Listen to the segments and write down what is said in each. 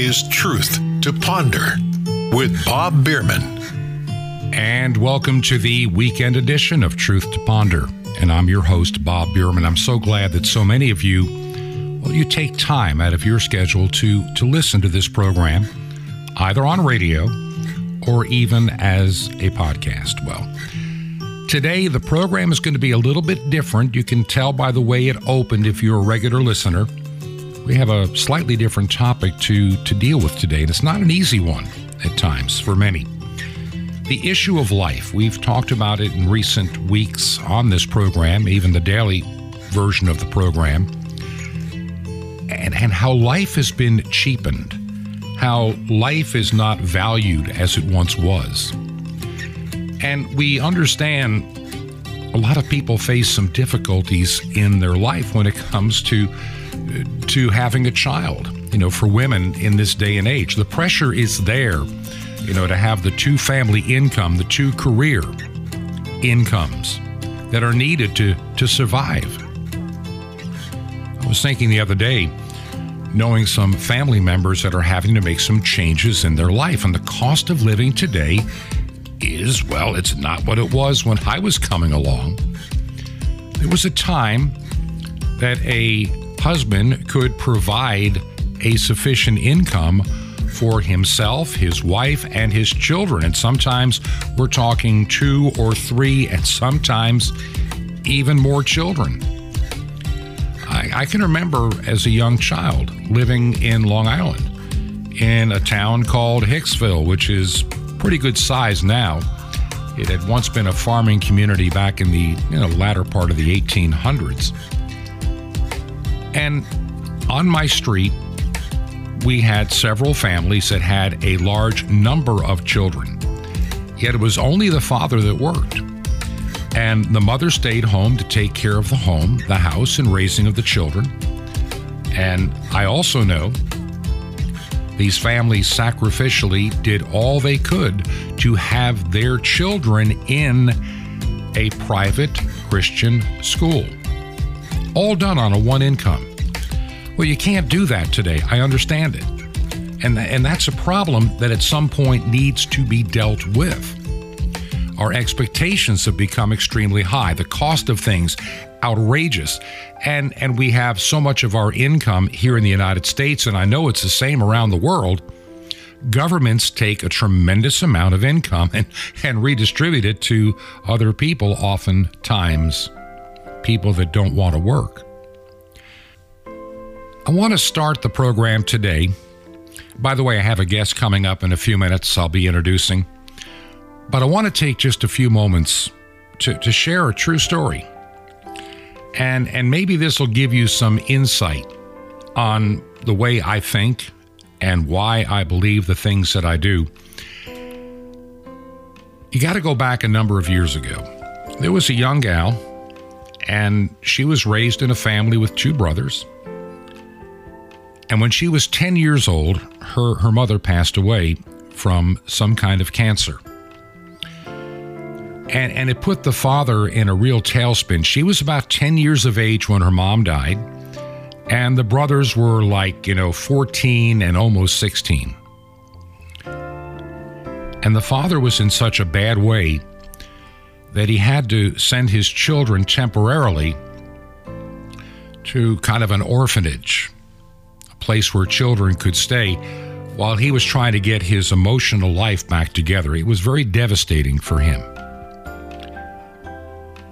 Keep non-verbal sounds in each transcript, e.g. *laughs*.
Is Truth to Ponder with Bob Bierman. And welcome to the weekend edition of Truth to Ponder. And I'm your host, Bob Bierman. I'm so glad that so many of you, well, you take time out of your schedule to, to listen to this program, either on radio or even as a podcast. Well, today the program is going to be a little bit different. You can tell by the way it opened if you're a regular listener. We have a slightly different topic to, to deal with today, and it's not an easy one at times for many. The issue of life. We've talked about it in recent weeks on this program, even the daily version of the program, and, and how life has been cheapened, how life is not valued as it once was. And we understand a lot of people face some difficulties in their life when it comes to to having a child. You know, for women in this day and age, the pressure is there, you know, to have the two family income, the two career incomes that are needed to, to survive. I was thinking the other day, knowing some family members that are having to make some changes in their life, and the cost of living today is, well, it's not what it was when I was coming along. There was a time that a husband could provide a sufficient income for himself, his wife, and his children. And sometimes we're talking two or three, and sometimes even more children. I, I, can remember as a young child living in Long Island in a town called Hicksville, which is pretty good size now. It had once been a farming community back in the you know, latter part of the 1800s. And on my street, we had several families that had a large number of children. Yet it was only the father that worked. And the mother stayed home to take care of the home, the house, and raising of the children. And I also know these families sacrificially did all they could to have their children in a private Christian school all done on a one income. Well, you can't do that today. I understand it. And, and that's a problem that at some point needs to be dealt with. Our expectations have become extremely high. The cost of things outrageous. And and we have so much of our income here in the United States and I know it's the same around the world. Governments take a tremendous amount of income and, and redistribute it to other people oftentimes people that don't want to work. I want to start the program today. By the way, I have a guest coming up in a few minutes, I'll be introducing. But I want to take just a few moments to, to share a true story. And, and maybe this will give you some insight on the way I think and why I believe the things that I do. You got to go back a number of years ago. There was a young gal and she was raised in a family with two brothers. And when she was 10 years old, her, her mother passed away from some kind of cancer. And, and it put the father in a real tailspin. She was about 10 years of age when her mom died, and the brothers were like, you know, 14 and almost 16. And the father was in such a bad way that he had to send his children temporarily to kind of an orphanage, a place where children could stay while he was trying to get his emotional life back together. It was very devastating for him.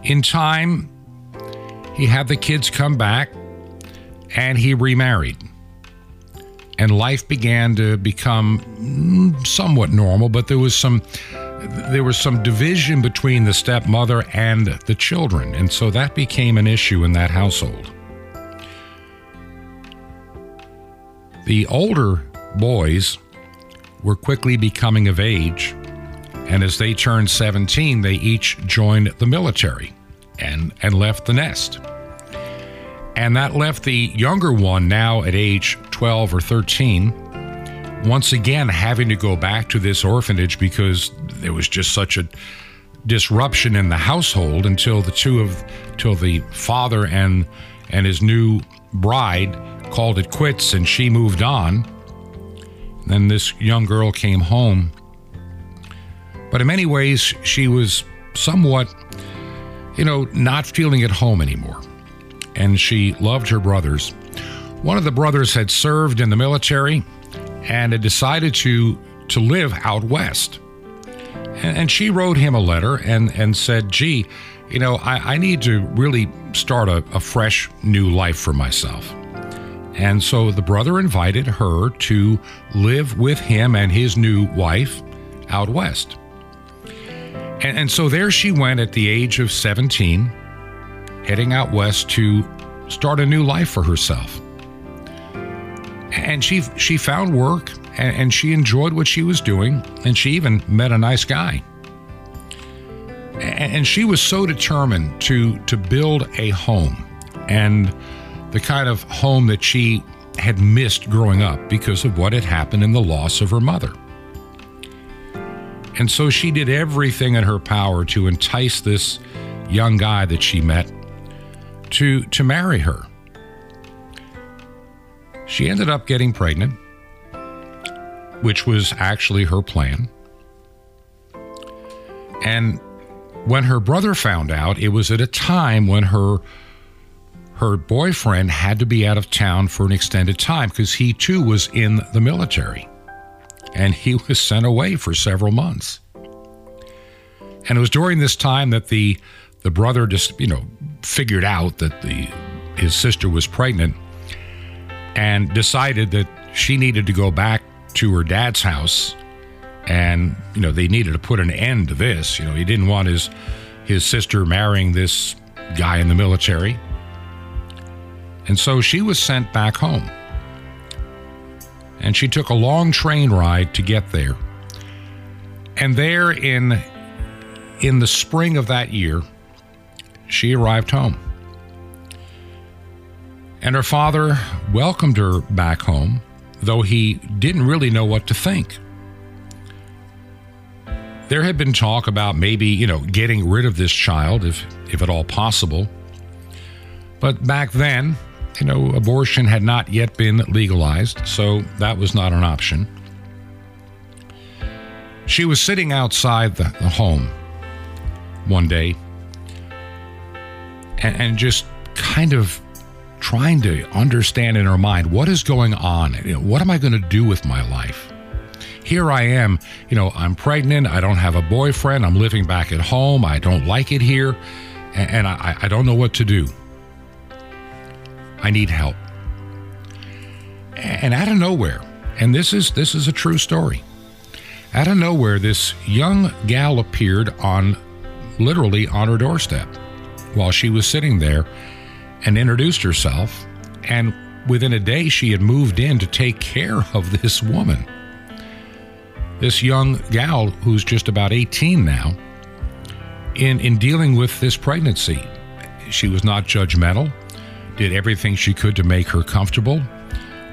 In time, he had the kids come back and he remarried. And life began to become somewhat normal, but there was some there was some division between the stepmother and the children, and so that became an issue in that household. The older boys were quickly becoming of age, and as they turned 17, they each joined the military and, and left the nest. And that left the younger one, now at age 12 or 13, once again having to go back to this orphanage because there was just such a disruption in the household until the two of till the father and and his new bride called it quits and she moved on and this young girl came home. But in many ways, she was somewhat, you know, not feeling at home anymore. And she loved her brothers. One of the brothers had served in the military and had decided to, to live out west. And, and she wrote him a letter and, and said, Gee, you know, I, I need to really start a, a fresh new life for myself. And so the brother invited her to live with him and his new wife out west. And, and, so there she went at the age of 17, heading out west to start a new life for herself. And she she found work and, and she enjoyed what she was doing, and she even met a nice guy. And, and she was so determined to to build a home and the kind of home that she had missed growing up because of what had happened in the loss of her mother. And so she did everything in her power to entice this young guy that she met to, to marry her. She ended up getting pregnant, which was actually her plan. And when her brother found out, it was at a time when her her boyfriend had to be out of town for an extended time because he too was in the military and he *laughs* was sent away for several months. And it was during this time that the the brother just, you know, figured out that the his sister was pregnant and decided that she needed to go back to her dad's house and you know they needed to put an end to this you know he didn't want his his sister marrying this guy in the military and so she was sent back home. And she took a long train ride to get there. And there in in the spring of that year, she arrived home. And her father welcomed her back home, though he didn't really know what to think. There had been talk about maybe, you know, getting rid of this child if if at all possible. But back then, you know, abortion had not yet been legalized, so that was not an option. She was sitting outside the, the home one day and, and, just kind of trying to understand in her mind what is going on. You know, what am I going to do with my life? Here I am, you know, I'm pregnant, I don't have a boyfriend, I'm living back at home, I don't like it here, and, and I, I don't know what to do. I need help. And out of nowhere, and this is this is a true story. Out of nowhere, this young gal appeared on literally on her doorstep while she was sitting there and introduced herself. And within a day, she had moved in to take care of this woman. This young gal who's just about 18 now, in, in dealing with this pregnancy. She was not judgmental did everything she could to make her comfortable,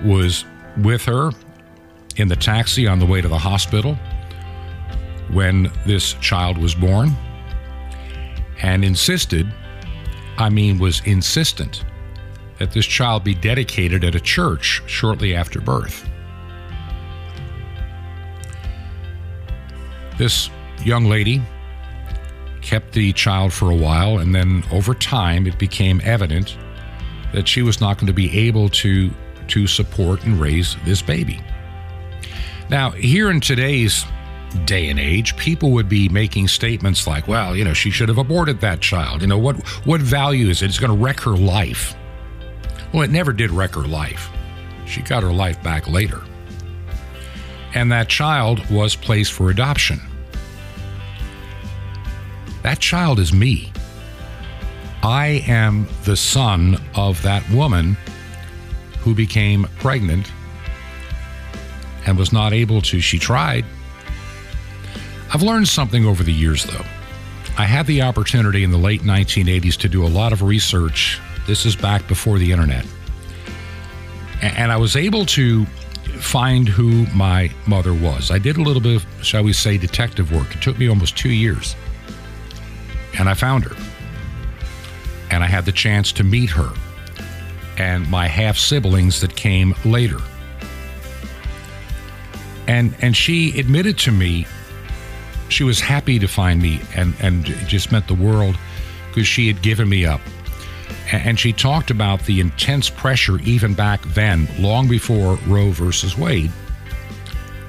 was with her in the taxi on the way to the hospital when this child was born, and insisted, I mean, was insistent, that this child be dedicated at a church shortly after birth. This young lady kept the child for a while, and then over time it became evident that she was not going to be able to to support and raise this baby. Now, here in today's day and age, people would be making statements like, "Well, you know, she should have aborted that child. You know, what what value is it? It's going to wreck her life." Well, it never did wreck her life. She got her life back later. And that child was placed for adoption. That child is me. I am the son of that woman who became pregnant and was not able to. She tried. I've learned something over the years, though. I had the opportunity in the late 1980s to do a lot of research. This is back before the internet. And I was able to find who my mother was. I did a little bit of, shall we say, detective work. It took me almost two years. And I found her and I had the chance to meet her and my half siblings that came later. And and she admitted to me she was happy to find me and, and just meant the world because she had given me up. And she talked about the intense pressure even back then, long before Roe versus Wade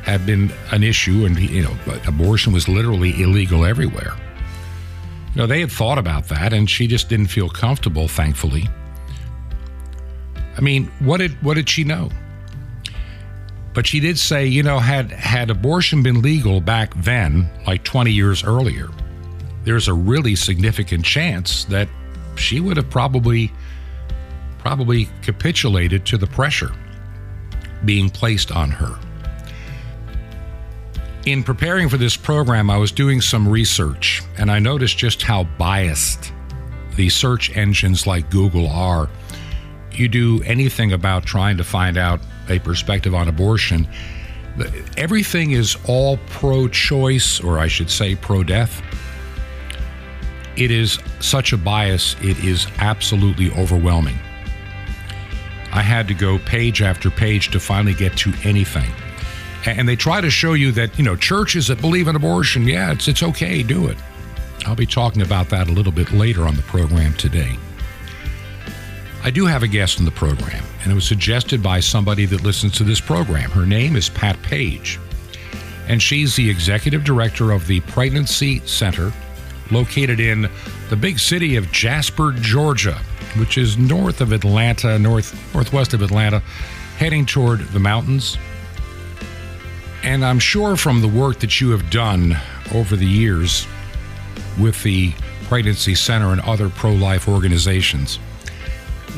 had been an issue, and you know, abortion was literally illegal everywhere. You know, they had thought about that, and she just didn't feel comfortable. Thankfully, I mean, what did what did she know? But she did say, you know, had had abortion been legal back then, like 20 years earlier, there's a really significant chance that she would have probably probably capitulated to the pressure being placed on her. In preparing for this program, I was doing some research and I noticed just how biased the search engines like Google are. You do anything about trying to find out a perspective on abortion, everything is all pro choice, or I should say pro death. It is such a bias, it is absolutely overwhelming. I had to go page after page to finally get to anything. And they try to show you that, you know, churches that believe in abortion, yeah, it's, it's okay, do it. I'll be talking about that a little bit later on the program today. I do have a guest in the program, and it was suggested by somebody that listens to this program. Her name is Pat Page, and she's the executive director of the Pregnancy Center located in the big city of Jasper, Georgia, which is north of Atlanta, north northwest of Atlanta, heading toward the mountains. And I'm sure from the work that you have done over the years with the Pregnancy Center and other pro life organizations,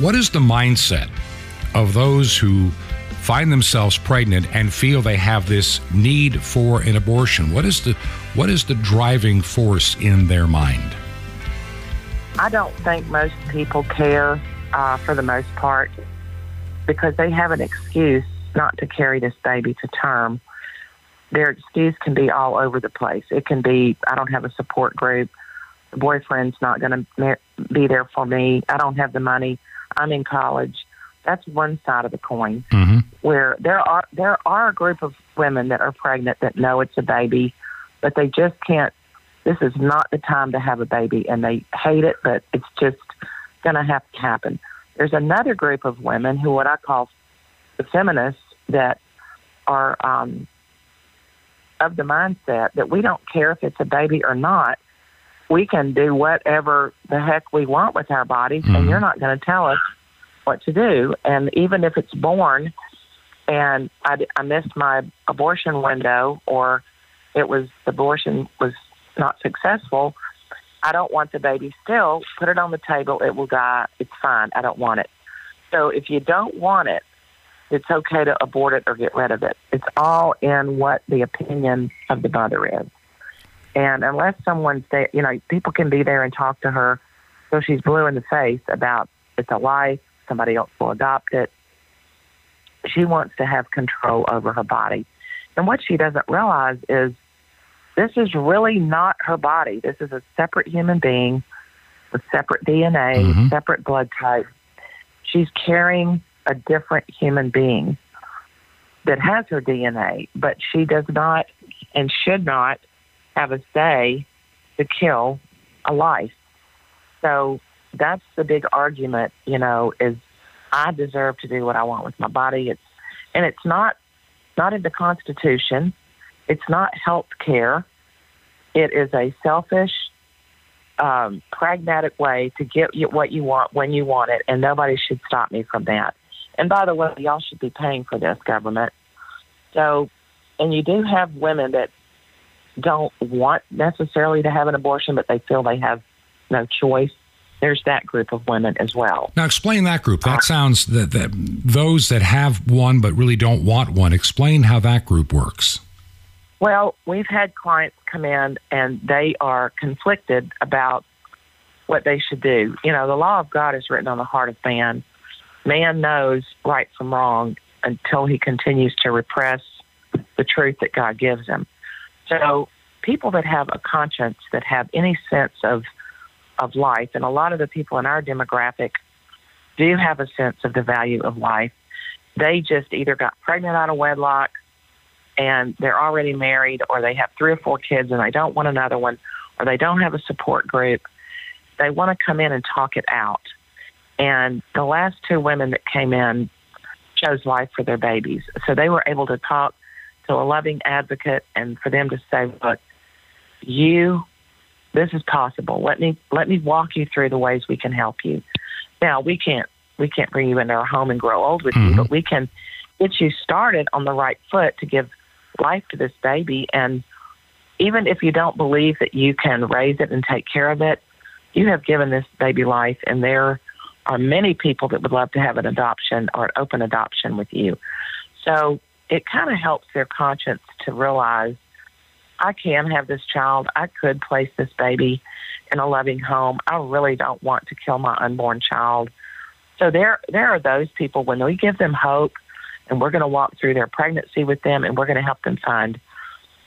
what is the mindset of those who find themselves pregnant and feel they have this need for an abortion? What is the what is the driving force in their mind? I don't think most people care uh, for the most part because they have an excuse not to carry this baby to term. Their excuse can be all over the place. It can be, I don't have a support group. The boyfriend's not going to be there for me. I don't have the money. I'm in college. That's one side of the coin. Mm-hmm. Where there are there are a group of women that are pregnant that know it's a baby, but they just can't. This is not the time to have a baby, and they hate it, but it's just going to have to happen. There's another group of women who, what I call the feminists, that are um, of the mindset that we don't care if it's a baby or not we can do whatever the heck we want with our bodies, mm-hmm. and you're not going to tell us what to do. And even if it's born and I, I missed my abortion window or it was the abortion was not successful, I don't want the baby still. Put it on the table. It will die. It's fine. I don't want it. So if you don't want it, it's okay to abort it or get rid of it. It's all in what the opinion of the mother is. And unless someone's there, you know, people can be there and talk to her so she's blue in the face about it's a life, somebody else will adopt it. She wants to have control over her body. And what she doesn't realize is this is really not her body. This is a separate human being with separate DNA, mm-hmm. separate blood type. She's carrying a different human being that has her DNA, but she does not and should not have a say to kill a life. So that's the big argument, you know, is I deserve to do what I want with my body. It's and it's not not in the Constitution. It's not health care. It is a selfish, um, pragmatic way to get what you want when you want it, and nobody should stop me from that. And by the way, y'all should be paying for this, government. So, and you do have women that don't want necessarily to have an abortion, but they feel they have no choice. There's that group of women as well. Now, explain that group. That sounds that, that those that have one but really don't want one. Explain how that group works. Well, we've had clients come in and they are conflicted about what they should do. You know, the law of God is written on the heart of man. Man knows right from wrong until he continues to repress the truth that God gives him. So people that have a conscience, that have any sense of of life, and a lot of the people in our demographic do have a sense of the value of life. They just either got pregnant out of wedlock and they're already married or they have three or four kids and they don't want another one or they don't have a support group, they want to come in and talk it out. And the last two women that came in chose life for their babies. So they were able to talk to a loving advocate and for them to say, look, you, this is possible. Let me, let me walk you through the ways we can help you. Now we can't, we can't bring you into our home and grow old with mm-hmm. you, but we can get you started on the right foot to give life to this baby. And even if you don't believe that you can raise it and take care of it, you have given this baby life, and there are many people that would love to have an adoption or an open adoption with you. So it kind of helps their conscience to realize I can have this child. I could place this baby in a loving home. I really don't want to kill my unborn child. So there, there are those people when we give them hope and we're going to walk through their pregnancy with them and we're going to help them find,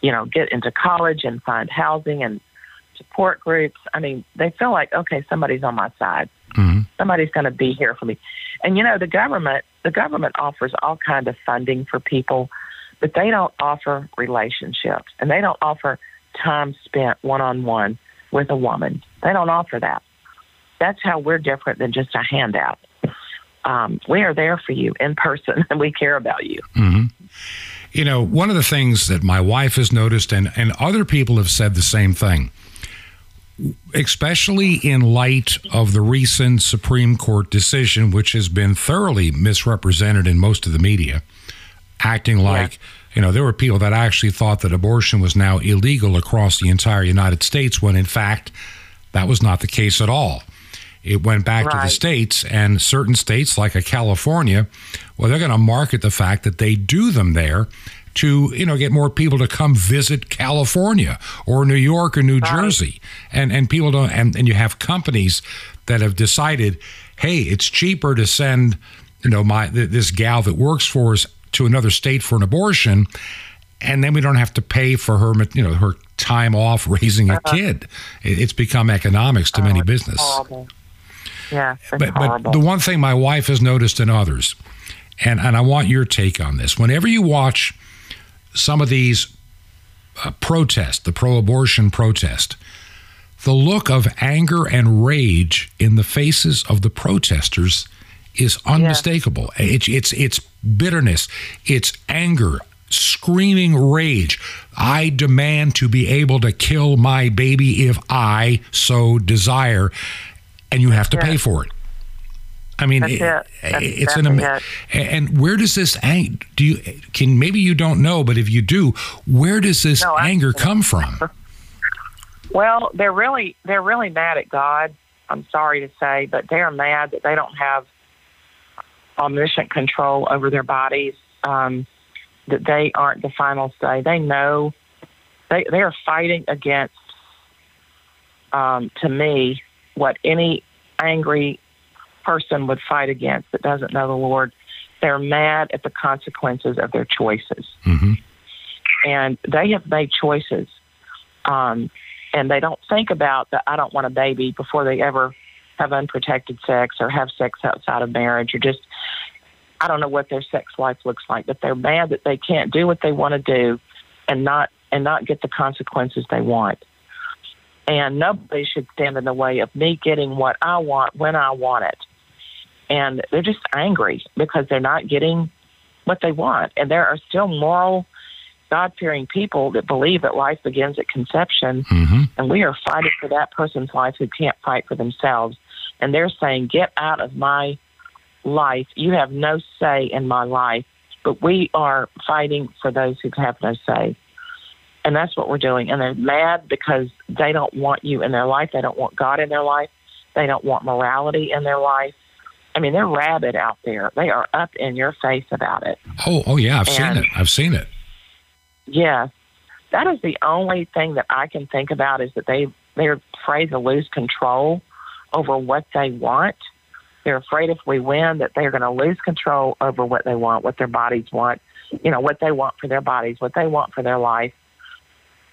you know, get into college and find housing and support groups. I mean, they feel like, okay, somebody's on my side. Mm-hmm. Somebody's going to be here for me. And you know, the government, the government offers all kind of funding for people, but they don't offer relationships and they don't offer time spent one on one with a woman. They don't offer that. That's how we're different than just a handout um, we are there for you in person *laughs* and we care about you. Mm-hmm. You know, one of the things that my wife has noticed, and, and other people have said the same thing, especially in light of the recent Supreme Court decision, which has been thoroughly misrepresented in most of the media, acting like, yeah. you know, there were people that actually thought that abortion was now illegal across the entire United States, when in fact, that was not the case at all. It went back right. to the states, and certain states, like a California, well, they're going to market the fact that they do them there to you know get more people to come visit California or New York or New right. Jersey, and and people don't, and, and you have companies that have decided, hey, it's cheaper to send you know my this gal that works for us to another state for an abortion, and then we don't have to pay for her you know her time off raising a uh-huh. kid. It's become economics to oh, many business. Yeah, but, but the one thing my wife has noticed in others, and, and I want your take on this. Whenever you watch some of these uh, protests, the pro abortion protest, the look of anger and rage in the faces of the protesters is unmistakable. Yeah. It's, it's, it's bitterness, it's anger, screaming rage. I demand to be able to kill my baby if I so desire and you have to pay for it. I mean, it, it. it's an it. and where does this anger? do you can maybe you don't know, but if you do, where does this no, anger come from? *laughs* Well, they're really they're really mad at God. I'm sorry to say, but they are mad that they don't have omniscient control over their bodies. Um, that they aren't the final say. They know they they are fighting against. Um, to me, what any angry person would fight against that doesn't know the Lord. They're mad at the consequences of their choices. Mm-hmm. And they have made choices. Um, and they don't think about that I don't want a baby before they ever have unprotected sex or have sex outside of marriage or just I don't know what their sex life looks like, but they're mad that they can't do what they want to do and not and not get the consequences they want and nobody should stand in the way of me getting what I want when I want it. And they're just angry because they're not getting what they want. And there are still moral, God fearing people that believe that life begins at conception. Mm-hmm. And we are fighting for that person's life who can't fight for themselves. And they're saying, Get out of my life. You have no say in my life. But we are fighting for those who have no say. And that's what we're doing. And they're mad because they don't want you in their life. They don't want God in their life. They don't want morality in their life. I mean, they're rabid out there. They are up in your face about it. Oh, oh yeah, I've and, seen it. I've seen it. Yes, that is the only thing that I can think about is that they they're afraid to lose control over what they want. They're afraid if we win that they're going to lose control over what they want, what their bodies want, you know, what they want for their bodies, what they want for their life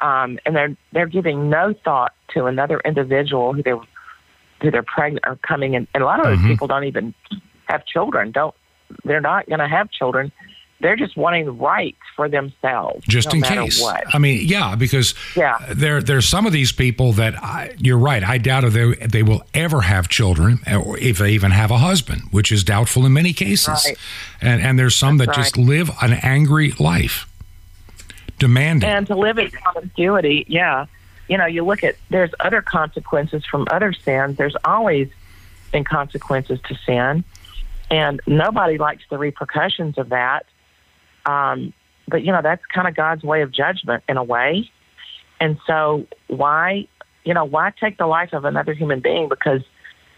um, and they're they're giving no thought to another individual who they're who they're pregnant or coming in. And a lot of those mm-hmm. people don't even have children. Don't they're not going to have children they're just wanting rights for themselves, just no in case. What. I mean, yeah, because Yeah. there there's some of these people that I, you're right. I doubt if they they will ever have children, or if they even have a husband, which is doubtful in many cases. Right. And and there's some That's that just live an angry life, demanding. and to live in promiscuity, yeah. You know, you look at there's other consequences from other sins. There's always been consequences to sin, and nobody likes the repercussions of that. Um, but you know, that's kind of God's way of judgment in a way. And so, why, you know, why take the life of another human being because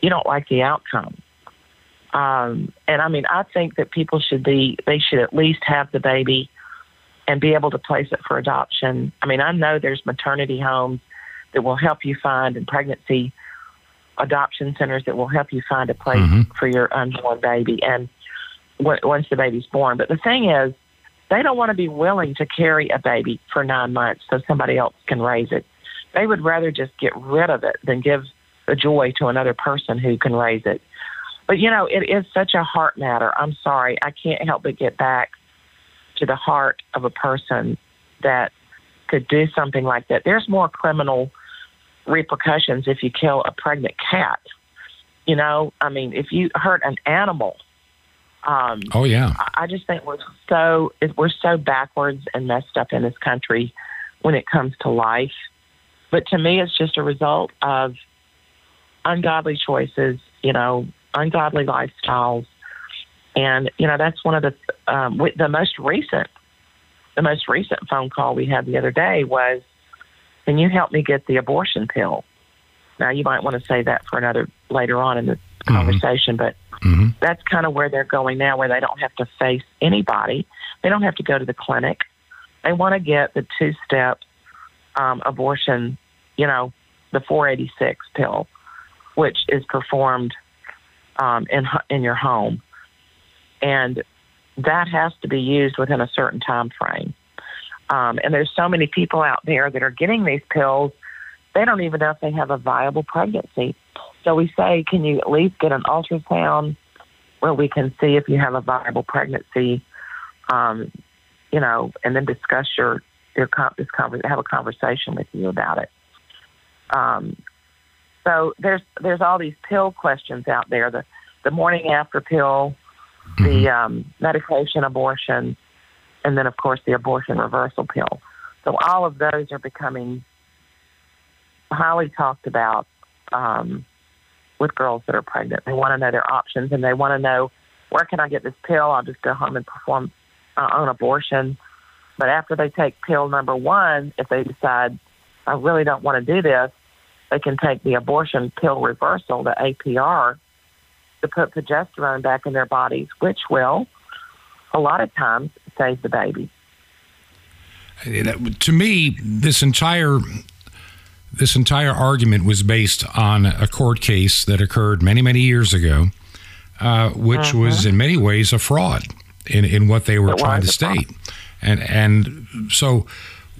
you don't like the outcome? Um, and I mean, I think that people should be, they should at least have the baby and be able to place it for adoption. I mean, I know there's maternity homes that will help you find and pregnancy adoption centers that will help you find a place Mhm. for your unborn baby and w- once the baby's born. But the thing is, they don't want to be willing to carry a baby for nine months so somebody else can raise it. They would rather just get rid of it than give the joy to another person who can raise it. But you know, it is such a heart matter. I'm sorry, I can't help but get back to the heart of a person that could do something like that. There's more criminal repercussions if you kill a pregnant cat. You know, I mean, if you hurt an animal, um, oh yeah, I- I just think we're so we're so backwards and messed up in this country when it comes to life. But to me, it's just a result of ungodly choices. You know, ungodly lifestyles, and you know that's one of the um, the most recent the most recent phone call we had the other day was, "Can you help me get the abortion pill?" Now you might want to say that for another later on in the Mhm. conversation, but hmm that's kind of where they're going now, where they don't have to face anybody. They don't have to go to the clinic. They want to get the two step um, abortion, you know, the 486 pill, which is performed um, in, in your home. And that has to be used within a certain time frame. Um, and there's so many people out there that are getting these pills, they don't even know if they have a viable pregnancy. So we say, can you at least get an ultrasound where we can see if you have a viable pregnancy, um, you know, and then discuss your your this have a conversation with you about it. Um, so there's there's all these pill questions out there. The the morning after pill, the um, medication abortion, and then of course the abortion reversal pill. So all of those are becoming highly talked about um, with girls that are pregnant. They want to know their options and they want to know where can I get this pill? I'll just go home and perform uh, own abortion. But after they take pill number one, if they decide I really don't want to do this, they can take the abortion pill reversal, the APR, to put progesterone back in their bodies, which will, a lot of times, save the baby. to me, this entire this entire argument was based on a court case that occurred many many years ago, uh, which was in many ways a fraud in, in what they were. It trying to a fraud. state, and and so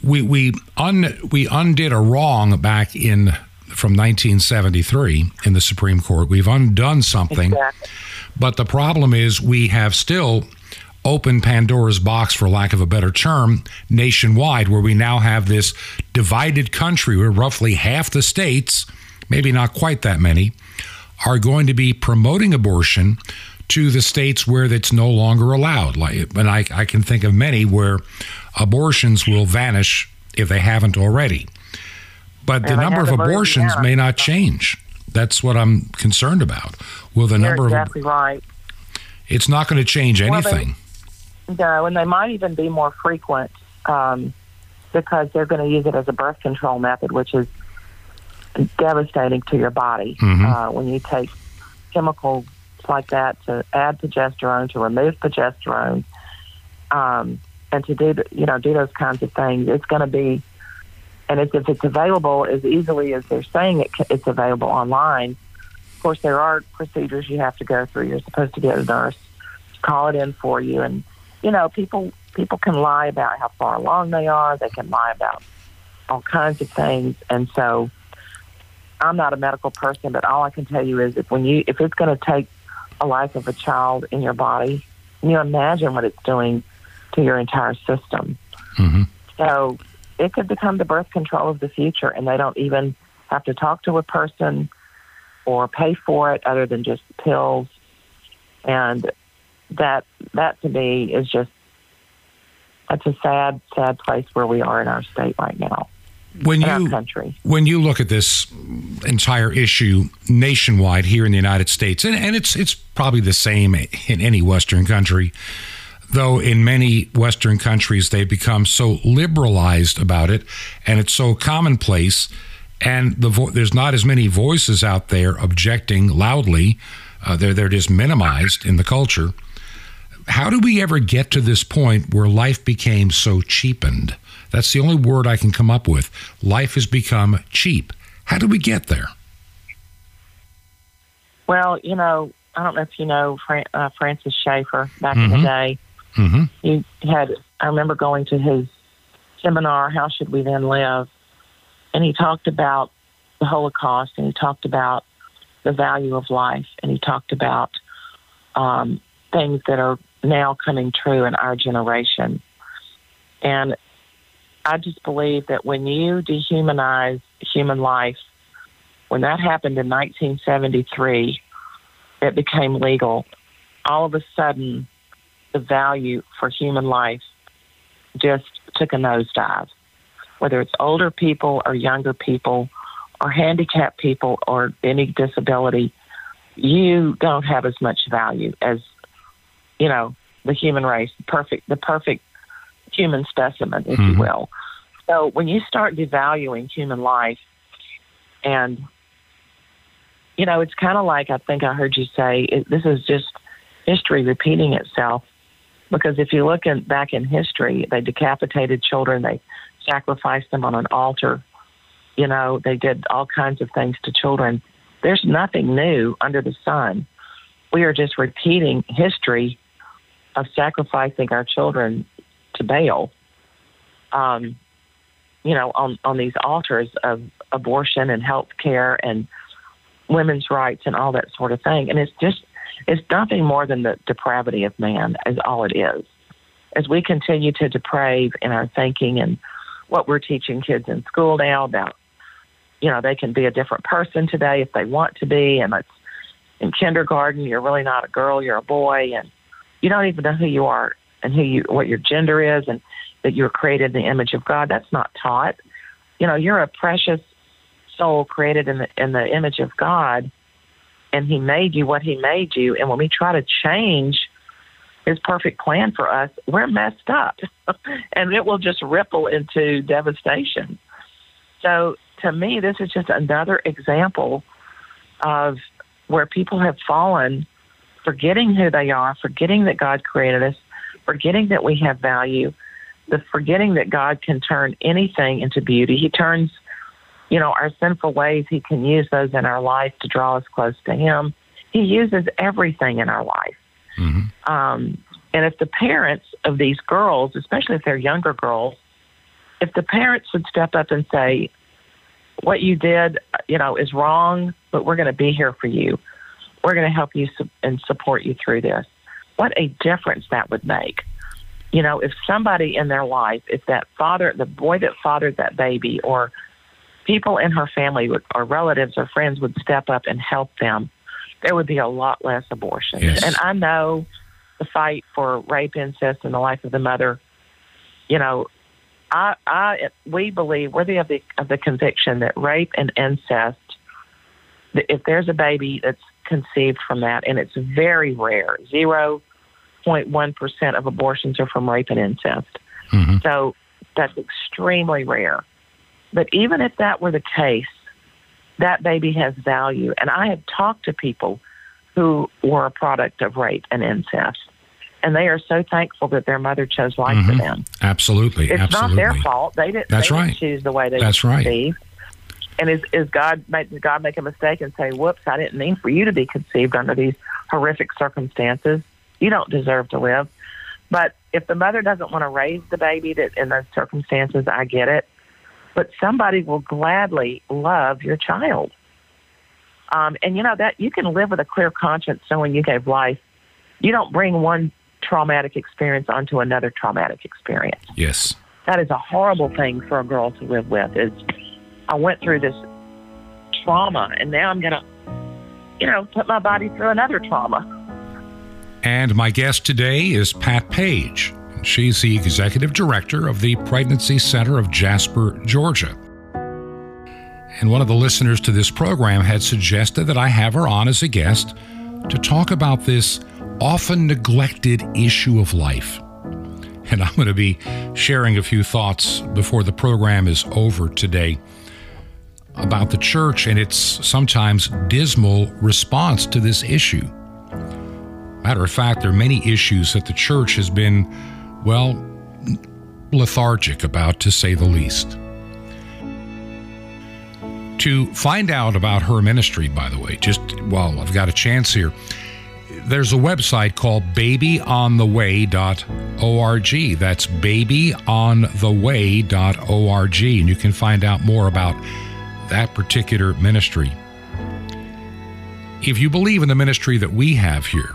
we we un, we undid a wrong back in from 1973 in the Supreme Court. We've undone something. Exactly. But the problem is we have still opened Pandora's box, for lack of a better term, nationwide, where we now have this divided country where roughly half the states, maybe not quite that many, are going to be promoting abortion to the states where it's no longer allowed. Like, and I, I can think of many where abortions will vanish if they haven't already. But the number of abortions may not change. That's what I'm concerned about. Will the number exactly right. of it's not going to change Well, they- anything. No, and they might even be more frequent um, because they're going to use it as a birth control method, which is devastating to your body. Mhm. Uh, when you take chemicals like that to add progesterone, to remove progesterone, um, and to do the- you know do those kinds of things, it's going to be. And it's, if it's available as easily as they're saying it, it's available online. Of course, there are procedures you have to go through. You're supposed to get a nurse to call it in for you, and you know, people people can lie about how far along they are. They can lie about all kinds of things, and so I'm not a medical person, but all I can tell you is if when you if it's going to take a life of a child in your body, can you imagine what it's doing to your entire system. Mm-hmm. So it could become the birth control of the future, and they don't even have to talk to a person or pay for it other than just pills. And that that to me is just that's a sad, sad place where we are in our state right now. When you country. when you look at this entire issue nationwide here in the United States, and, and it's it's probably the same in any Western country, though in many Western countries they've become so liberalized about it, and it's so commonplace, and the vo- there's not as many voices out there objecting loudly. Uh, they're they're just minimized in the culture. How do we ever get to this point where life became so cheapened? That's the only word I can come up with. Life has become cheap. How do we get there? Well, you know, I don't know if you know Fran- uh, Francis Schaeffer back in Mhm. the day. Mm-hmm. He had, I remember going to his seminar, How Should We Then Live? And he talked about the Holocaust and he talked about the value of life and he talked about um, things that are now coming true in our generation. And I just believe that when you dehumanize human life, when that happened in 1973, it became legal. All of a sudden, the value for human life just took a nosedive. Whether it's older people or younger people or handicapped people or any disability, you don't have as much value as, you know, the human race, perfect, the perfect human specimen, if you Mhm. will. So when you start devaluing human life, and you know, it's kind of like I think I heard you say it, this is just history repeating itself. Because if you look in, back in history, they decapitated children, they sacrificed them on an altar. You know, they did all kinds of things to children. There's nothing new under the sun. We are just repeating history of sacrificing our children to Baal. Um, you know, on on these altars of abortion and health care and women's rights and all that sort of thing. And it's just it's nothing more than the depravity of man is all it is. As we continue to deprave in our thinking and what we're teaching kids in school now about, you know, they can be a different person today if they want to be, and it's in kindergarten you're really not a girl, you're a boy, and you don't even know who you are and who you what your gender is, and that you're created in the image of God. That's not taught. You know, you're a precious soul created in the in the image of God, and He made you what He made you. And when we try to change His perfect plan for us, we're messed up, *laughs* and it will just ripple into devastation. So, to me, this is just another example of where people have fallen, forgetting who they are, forgetting that God created us, forgetting that we have value, the forgetting that God can turn anything into beauty. He turns you know, our sinful ways, He can use those in our life to draw us close to Him. He uses everything in our life. Mm-hmm. Um, and if the parents of these girls, especially if they're younger girls, if the parents would step up and say, what you did, you know, is wrong, but we're going to be here for you. We're going to help you su- and support you through this. What a difference that would make. You know, if somebody in their life, if that father, the boy that fathered that baby, or people in her family would, or relatives or friends would step up and help them, there would be a lot less abortions. Yes. And I know the fight for rape, incest, and the life of the mother. You know, I, I, we believe worthy of the of the conviction that rape and incest. that If there's a baby that's conceived from that, and it's very rare, zero point one percent of abortions are from rape and incest. Mm-hmm. So that's extremely rare. But even if that were the case, that baby has value. And I have talked to people who were a product of rape and incest, and they are so thankful that their mother chose life Mhm. for them. Absolutely. It's absolutely. not their fault. They didn't. That's they didn't right. choose the way they That's right. conceived. And is is God make did God make a mistake and say, "Whoops, I didn't mean for you to be conceived under these horrific circumstances. You don't deserve to live." But if the mother doesn't want to raise the baby that in those circumstances, I get it. But somebody will gladly love your child. Um, and you know that you can live with a clear conscience knowing you gave life. You don't bring one traumatic experience onto another traumatic experience. Yes. That is a horrible thing for a girl to live with. Is I went through this trauma and now I'm going to, you know, put my body through another trauma. And my guest today is Pat Page. She's the executive director of the Pregnancy Center of Jasper, Georgia. And one of the listeners to this program had suggested that I have her on as a guest to talk about this often neglected issue of life. And I'm going to be sharing a few thoughts before the program is over today about the church and its sometimes dismal response to this issue. Matter of fact, there are many issues that the church has been, well, lethargic about, to say the least. To find out about her ministry, by the way, just while well, I've got a chance here, there's a website called babyontheway.org. That's babyontheway.org, and you can find out more about that particular ministry. If you believe in the ministry that we have here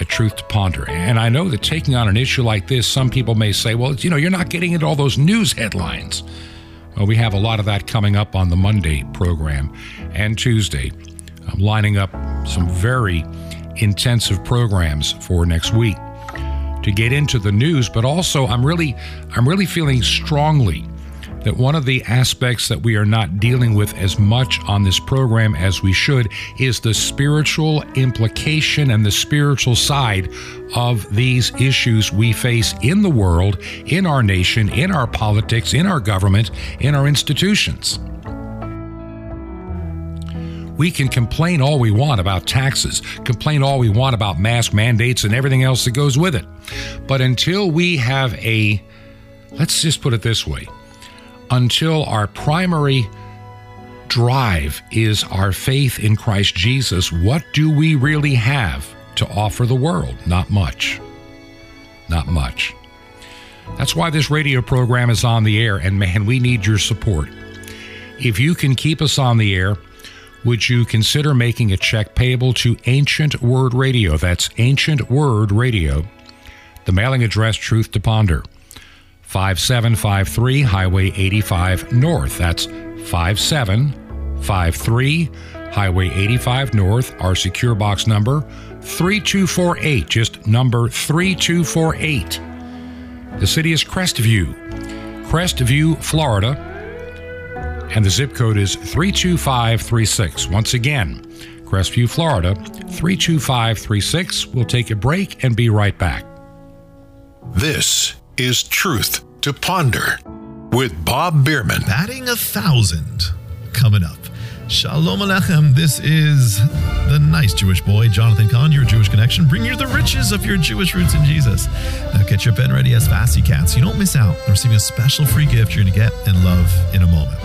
at Truth to Ponder, and I know that taking on an issue like this, some people may say, well, you know, you're not getting into all those news headlines. Well, we have a lot of that coming up on the Monday program and Tuesday. I'm lining up some very intensive programs for next week to get into the news, but also I'm really I'm really feeling strongly that one of the aspects that we are not dealing with as much on this program as we should is the spiritual implication and the spiritual side of these issues we face in the world, in our nation, in our politics, in our government, in our institutions. We can complain all we want about taxes, complain all we want about mask mandates and everything else that goes with it. But until we have a, let's just put it this way, until our primary drive is our faith in Christ Jesus, what do we really have to offer the world? Not much. Not much. That's why this radio program is on the air, and man, we need your support. If you can keep us on the air, would you consider making a check payable to Ancient Word Radio? That's Ancient Word Radio. The mailing address, Truth to Ponder. 5753 Highway 85 North. That's 5753 Highway 85 North. Our secure box number 3248, just number 3248. The city is Crestview, Crestview, Florida. And the zip code is 32536. Once again, Crestview, Florida 32536. We'll take a break and be right back. This is Truth to Ponder with Bob Bierman. Batting a thousand coming up. Shalom Aleichem. This is the nice Jewish boy, Jonathan Cahn, your Jewish connection. Bring you the riches of your Jewish roots in Jesus. Now get your pen ready as fast as you can so you don't miss out on receiving a special free gift you're going to get and love in a moment.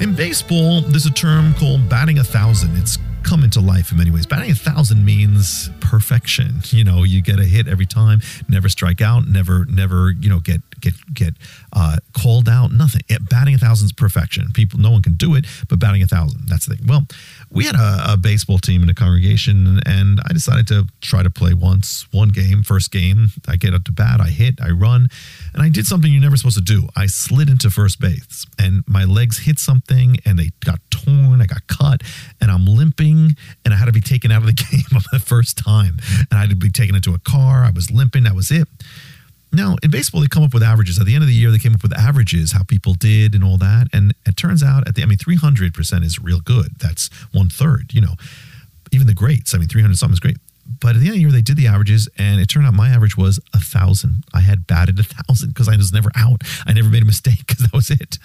In baseball, there's a term called batting a thousand. It's come into life in many ways. Batting a thousand means perfection. You know, you get a hit every time, never strike out, never, never, you know, get get get uh, called out. Nothing. It, batting a thousand is perfection. People, no one can do it, but batting a thousand, that's the thing. Well, we had a, a baseball team in a congregation, and I decided to try to play once, one game, first game. I get up to bat, I hit, I run, and I did something you're never supposed to do. I slid into first base, and my legs hit something, and they got torn. I got cut, and I'm limping, and I had to be taken out of the *laughs* game for the first time, and I had to be taken into a car. I was limping. That was it. Now, in baseball, they come up with averages. At the end of the year, they came up with averages, how people did and all that. And it turns out, at the, I mean, 300% is real good. That's one third, you know. Even the greats, I mean, 300 something is great. But at the end of the year, they did the averages, and it turned out my average was a thousand. I had batted a thousand because I was never out. I never made a mistake because *laughs* that was it.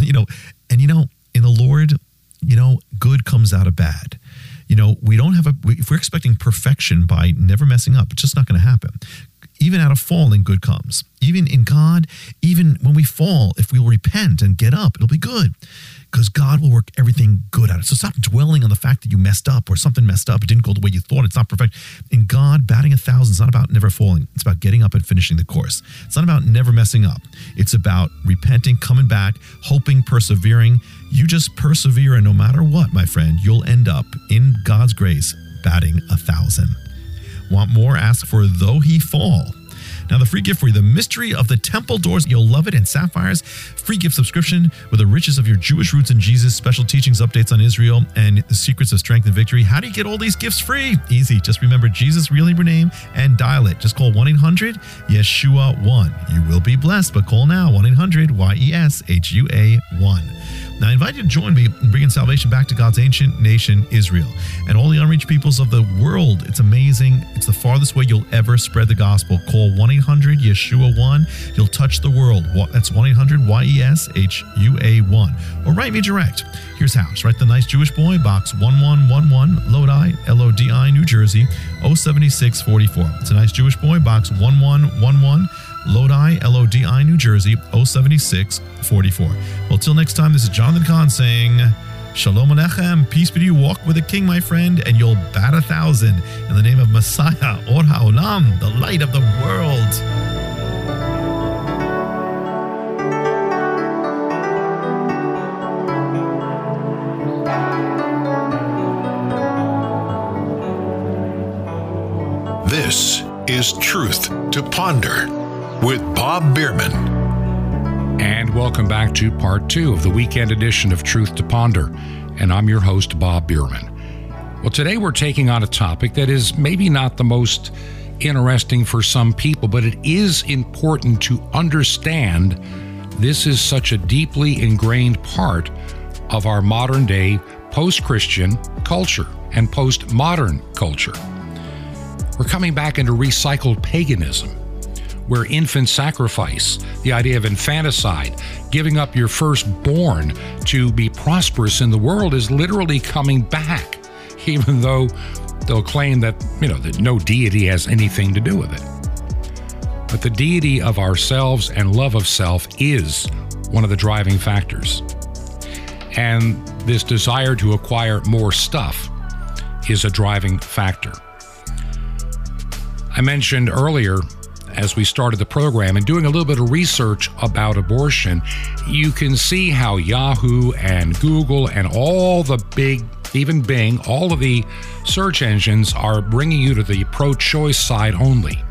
You know, and you know, in the Lord, you know, good comes out of bad. You know, we don't have a, if we're expecting perfection by never messing up, it's just not going to happen even out of falling, good comes. Even in God, even when we fall, if we'll repent and get up, it'll be good because God will work everything good out of it. So stop dwelling on the fact that you messed up or something messed up. It didn't go the way you thought. It's not perfect. In God, batting a thousand is not about never falling. It's about getting up and finishing the course. It's not about never messing up. It's about repenting, coming back, hoping, persevering. You just persevere, and no matter what, my friend, you'll end up in God's grace batting a thousand. Want more? Ask for Though He Fall. Now, the free gift for you, the mystery of the temple doors. You'll love it in Sapphires. Free gift subscription with the riches of your Jewish roots in Jesus, special teachings, updates on Israel, and the secrets of strength and victory. How do you get all these gifts free? Easy. Just remember Jesus' real name and dial it. Just call 1 800 Yeshua 1. You will be blessed, but call now 1 800 Y E S H U A 1. Now, I invite you to join me in bringing salvation back to God's ancient nation, Israel, and all the unreached peoples of the world. It's amazing. It's the farthest way you'll ever spread the gospel. Call 1 800 Yeshua 1. You'll touch the world. That's 1 800 Y E S H U A 1. Or write me direct. Here's how. Just write the nice Jewish boy, box 1111, Lodi, L O D I, New Jersey, 07644. It's a nice Jewish boy, box 1111. Lodi, L O D I, New Jersey, 07644. Well, till next time, this is Jonathan Cahn saying, Shalom Alechem, peace be to you. Walk with the King, my friend, and you'll bat a thousand. In the name of Messiah, Or HaOlam, the light of the world. This is Truth to Ponder with Bob Bierman. And welcome back to part two of the weekend edition of Truth to Ponder. And I'm your host, Bob Bierman. Well, today we're taking on a topic that is maybe not the most interesting for some people, but it is important to understand this is such a deeply ingrained part of our modern day post Christian culture and post modern culture. We're coming back into recycled paganism, where infant sacrifice, the idea of infanticide, giving up your firstborn to be prosperous in the world is literally coming back, *laughs* even though they'll claim that, you know, that no deity has anything to do with it. But the deity of ourselves and love of self is one of the driving factors. And this desire to acquire more stuff is a driving factor. I mentioned earlier, as we started the program and doing a little bit of research about abortion, you can see how Yahoo and Google and all the big, even Bing, all of the search engines are bringing you to the pro choice side only.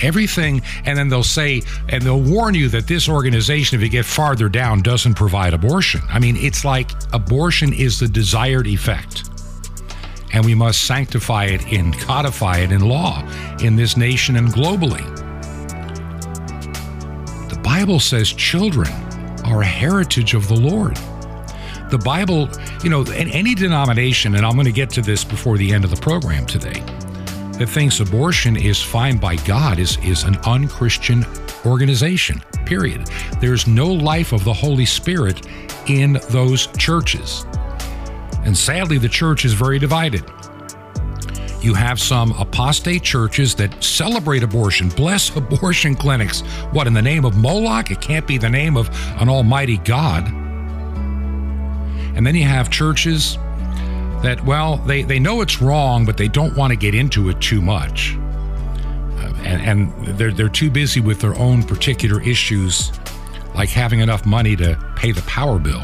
Everything, and then they'll say, and they'll warn you that this organization, if you get farther down, doesn't provide abortion. I mean, it's like abortion is the desired effect and we must sanctify it and codify it in law in this nation and globally. The Bible says children are a heritage of the Lord. The Bible, you know, in any denomination, and I'm going to get to this before the end of the program today, that thinks abortion is fine by God is, is an unchristian organization, period. There's no life of the Holy Spirit in those churches. And sadly, the church is very divided. You have some apostate churches that celebrate abortion, bless *laughs* abortion clinics. What, in the name of Moloch? It can't be the name of an almighty God. And then you have churches that, well, they, they know it's wrong, but they don't want to get into it too much. Uh, and and they're, they're too busy with their own particular issues, like having enough money to pay the power bill.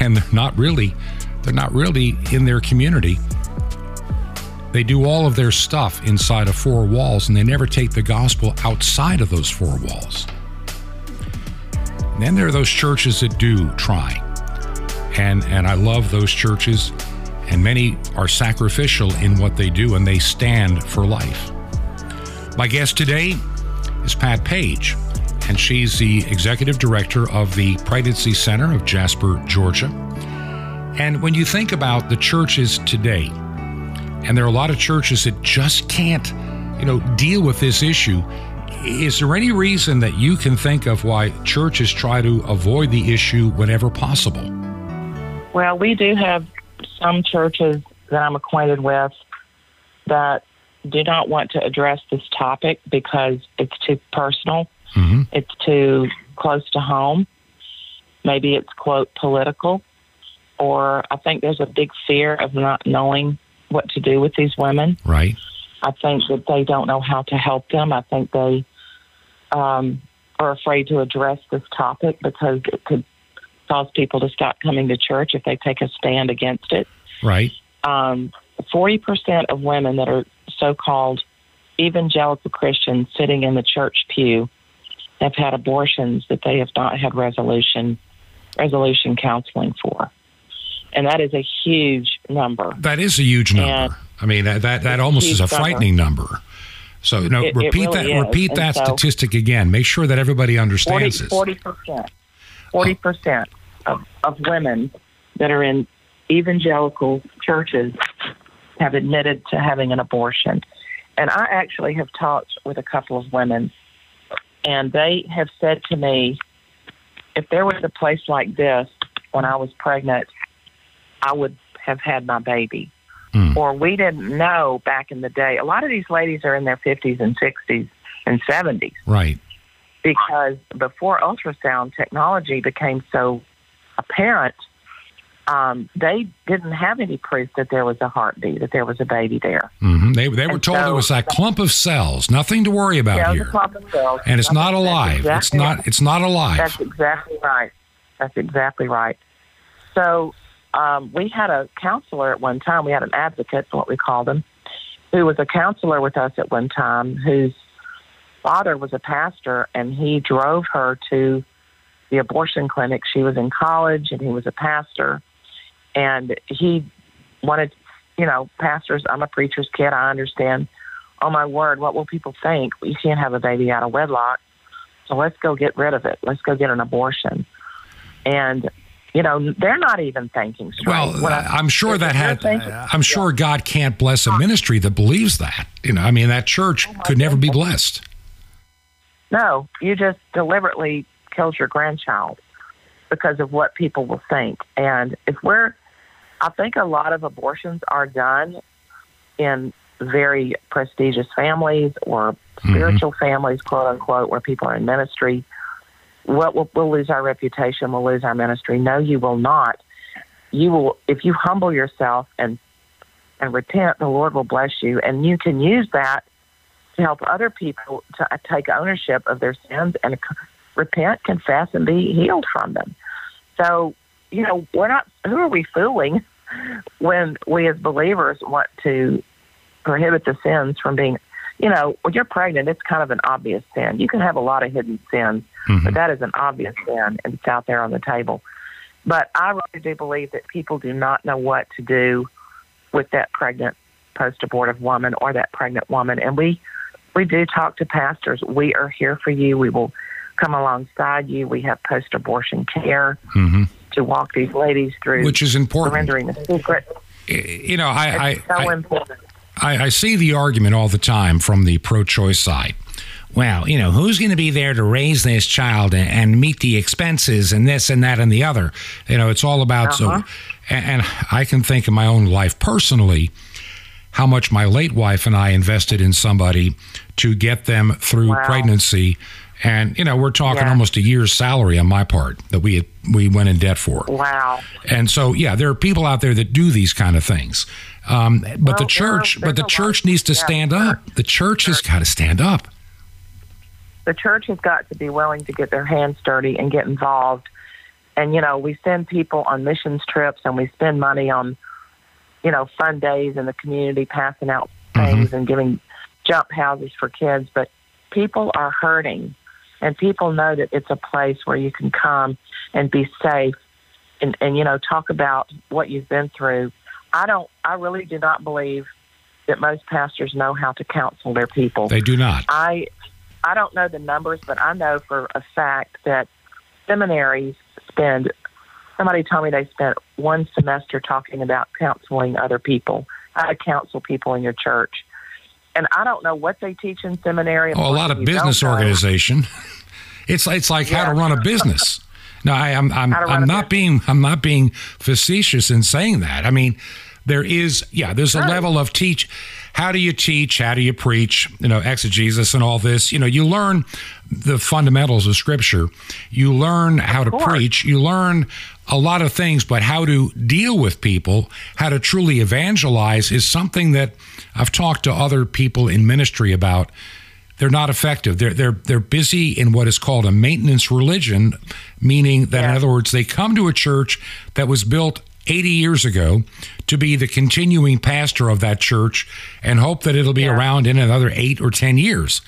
And they're not really they're not really in their community. They do all of their stuff inside of four walls and they never take the gospel outside of those four walls. And then there are those churches that do try. And and I love those churches and many are sacrificial in what they do and they stand for life. My guest today is Pat Page, and she's the executive director of the Pregnancy Center of Jasper, Georgia. And when you think about the churches today, and there are a lot of churches that just can't, you know, deal with this issue, is there any reason that you can think of why churches try to avoid the issue whenever possible? Well, we do have some churches that I'm acquainted with that do not want to address this topic because it's too personal, Mm-hmm. it's too close to home. Maybe it's, quote, political. Or I think there's a big fear of not knowing what to do with these women. Right. I think that they don't know how to help them. I think they um, are afraid to address this topic because it could cause people to stop coming to church if they take a stand against it. Right. Um, 40% of women that are so called evangelical Christians sitting in the church pew have had abortions that they have not had resolution resolution counseling for. And that is a huge number. That is a huge number. And I mean, that that, that almost is a huge number. frightening number. So, no, It- it repeat really that. is. Repeat And that so- statistic again. Make sure that everybody understands 40 this. percent, forty percent of, of women that are in evangelical churches have admitted to having an abortion. And I actually have talked with a couple of women, and they have said to me, if there was a place like this when I was pregnant, I would have had my baby. Hmm. Or we didn't know back in the day. A lot of these ladies are in their 50s and 60s and 70s Right. because before ultrasound technology became so apparent, um, they didn't have any proof that there was a heartbeat, that there was a baby there. hmm They they were And told it so- was that clump of cells. Nothing to worry about Yeah, here. the clump of cells. and it's not alive. It's not. It's not alive. That's exactly right. That's exactly right. So um, we had a counselor at one time. We had an advocate, what we called him, who was a counselor with us at one time, whose father was a pastor, and he drove her to the abortion clinic. She was in college, and he was a pastor, and he wanted, you know, pastors. I'm a preacher's kid. I understand. Oh my word, what will people think? You can't have a baby out of wedlock. So let's go get rid of it. Let's go get an abortion. And you know, they're not even thinking straight. Well, I- I'm sure that had. thinking- uh, I'm sure God can't bless a ministry that believes that. You know, I mean, that church oh, could never be blessed. No, you just deliberately killed your grandchild because of what people will think. And if we're, I think a lot of abortions are done in very prestigious families or mm-hmm. spiritual families, quote unquote, where people are in ministry. What we'll, we'll lose our reputation, we'll lose our ministry. No, you will not. You will, if you humble yourself and and repent, the Lord will bless you, and you can use that to help other people to uh, take ownership of their sins and repent, confess, and be healed from them. So, you know, we're not, who are we fooling *laughs* when we as believers want to prohibit the sins from being, you know, when you're pregnant, it's kind of an obvious sin. You can have a lot of hidden sins, but mm-hmm. that is an obvious sin, and it's out there on the table. But I really do believe that people do not know what to do with that pregnant post abortive woman or that pregnant woman. And we we do talk to pastors. We are here for you. We will come alongside you. We have post abortion care mm-hmm. to walk these ladies through Which is important. surrendering the secret. You know, I I, so I, important. I, I see the argument all the time from the pro-choice side. Well, you know, who's going to be there to raise this child and, and meet the expenses and this and that and the other? You know, it's all about Uh-huh. so. And, and I can think in my own life personally how much my late wife and I invested in somebody to get them through Wow. pregnancy. And you know, we're talking Yeah. almost a year's salary on my part that we had, we went in debt for. Wow. And so, yeah, there are people out there that do these kind of things. Um, but Well, the church, but there's the church needs to yeah, stand up. The church has got to stand up. the church has got to be willing to get their hands dirty and get involved. And you know, we send people on missions trips and we spend money on, you know, fun days in the community, passing out things and giving jump houses for kids. But people are hurting, and people know that it's a place where you can come and be safe, and and you know, talk about what you've been through. I don't. I really do not believe that most pastors know how to counsel their people. They do not. I I don't know the numbers, but I know for a fact that seminaries spend. Somebody told me they spent one semester talking about counseling other people, how to counsel people in your church. And I don't know what they teach in seminary. Oh, a lot of business organization. *laughs* It's it's like how to run a business. *laughs* No, I, I'm I'm run I'm not being I'm not being facetious in saying that. I mean, there is yeah, there's a Right. level of teach. How do you teach? How do you preach? You know, exegesis and all this. You know, you learn the fundamentals of Scripture. You learn how to preach. You learn a lot of things, but how to deal with people, how to truly evangelize, is something that I've talked to other people in ministry about they're not effective. They're they're they're busy in what is called a maintenance religion, meaning that in other words, they come to a church that was built 80 years ago to be the continuing pastor of that church and hope that it'll be Yeah. around in another 8 or 10 years.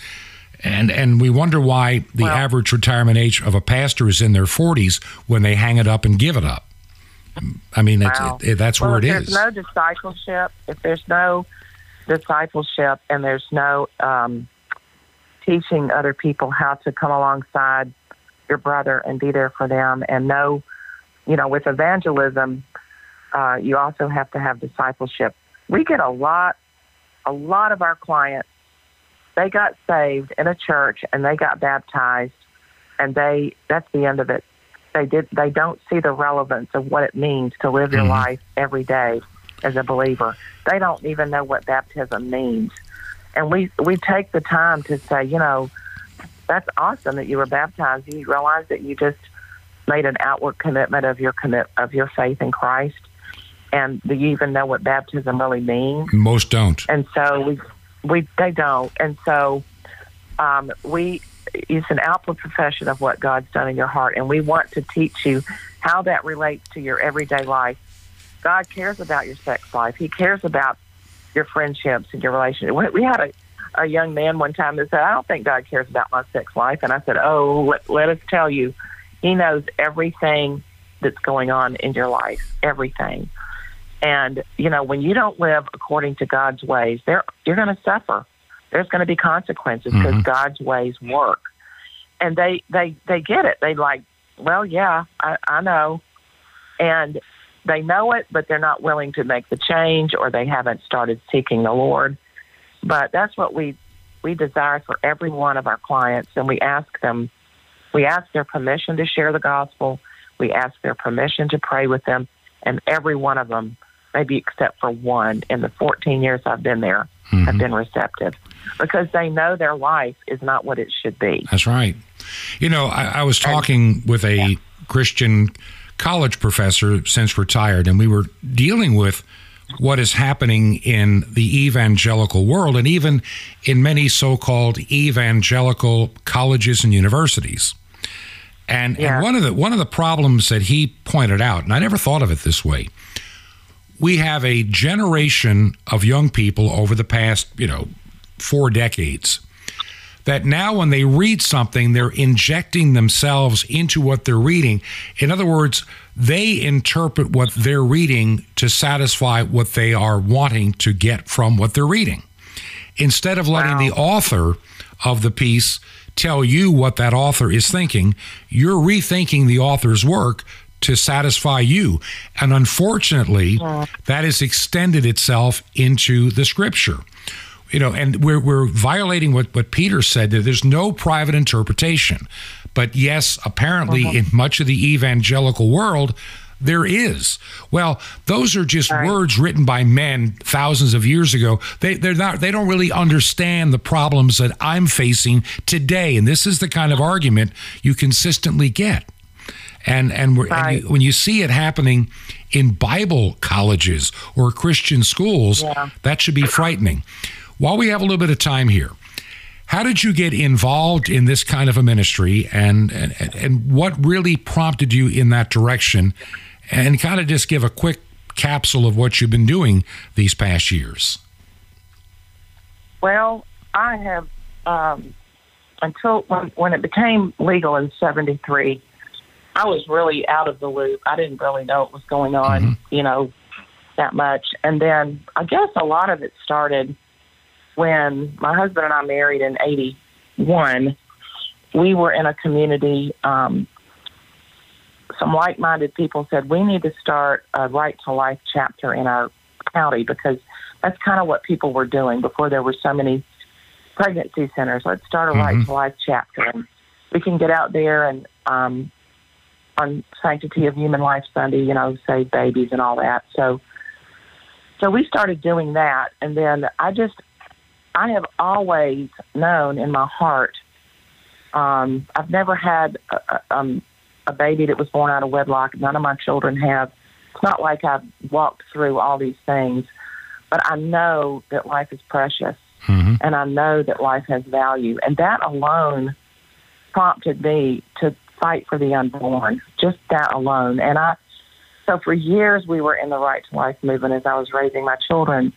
And and we wonder why the Well- average retirement age of a pastor is in their 40s when they hang it up and give it up. I mean, it's, Wow. it, that's well, where it if is. there's no discipleship, if there's no discipleship and there's no um, teaching other people how to come alongside your brother and be there for them, and know, you know, with evangelism, uh, you also have to have discipleship. We get a lot, a lot of our clients. They got saved in a church and they got baptized, and they that's the end of it. They did. They don't see the relevance of what it means to live your Mhm. life every day as a believer. They don't even know what baptism means, and we we take the time to say, you know, that's awesome that you were baptized. You realize that you just made an outward commitment of your commit of your faith in Christ, and do you even know what baptism really means? Most don't. and so we we they don't and so um, we it's an outward profession of what god's done in your heart and we want to teach you how that relates to your everyday life god cares about your sex life he cares about your friendships and your relationship we had a a young man one time that said i don't think god cares about my sex life and i said oh let, let us tell you he knows everything that's going on in your life everything and you know, when you don't live according to God's ways, there you're going to suffer. There's going to be consequences because Mhm. God's ways work. And they they they get it. They like, well, yeah, I, I know, and they know it, but they're not willing to make the change, or they haven't started seeking the Lord. But that's what we we desire for every one of our clients, and we ask them, we ask their permission to share the gospel. We ask their permission to pray with them, and every one of them maybe except for one in the 14 years I've been there, have Mhm. been receptive because they know their life is not what it should be. That's right. You know, I, I was talking with a Christian college professor since retired, and we were dealing with what is happening in the evangelical world and even in many so called evangelical colleges and universities. And, Yeah. and one of the one of the problems that he pointed out, and I never thought of it this way, we have a generation of young people over the past, you know, four decades that now when they read something, they're injecting themselves into what they're reading. In other words, they interpret what they're reading to satisfy what they are wanting to get from what they're reading. Instead of letting Wow. the author of the piece tell you what that author is thinking, you're rethinking the author's work to satisfy you. And unfortunately, that has extended itself into the scripture you know, and we're we're violating what what Peter said that there's no private interpretation. But yes, apparently uh-huh. in much of the evangelical world there is. Well, those are just Right. words written by men thousands of years ago. They they're not they don't really understand the problems that I'm facing today. And this is the kind of argument you consistently get. And and, we're, and you, when you see it happening in Bible colleges or Christian schools, Yeah. that should be frightening. While we have a little bit of time here, how did you get involved in this kind of a ministry, and and, and what really prompted you in that direction? And kind of just give a quick capsule of what you've been doing these past years. Well, I have um, until when when it became legal in '73. I was really out of the loop. I didn't really know what was going on, you know, that much. And then I guess a lot of it started when my husband and I married in '81. We were in a community. Um, some like-minded people said we need to start a right to life chapter in our county because that's kind of what people were doing before there were so many pregnancy centers. Let's start a right Mhm. to life chapter, and we can get out there and um, on Sanctity of Human Life Sunday, you know, save babies and all that. So, so we started doing that, and then I just, I have always known in my heart. Um, I've never had a, um, a baby that was born out of wedlock. None of my children have. It's not like I've walked through all these things, but I know that life is precious Mhm. and I know that life has value. And that alone prompted me to fight for the unborn, just that alone. And I, So for years, we were in the Right to Life movement as I was raising my children.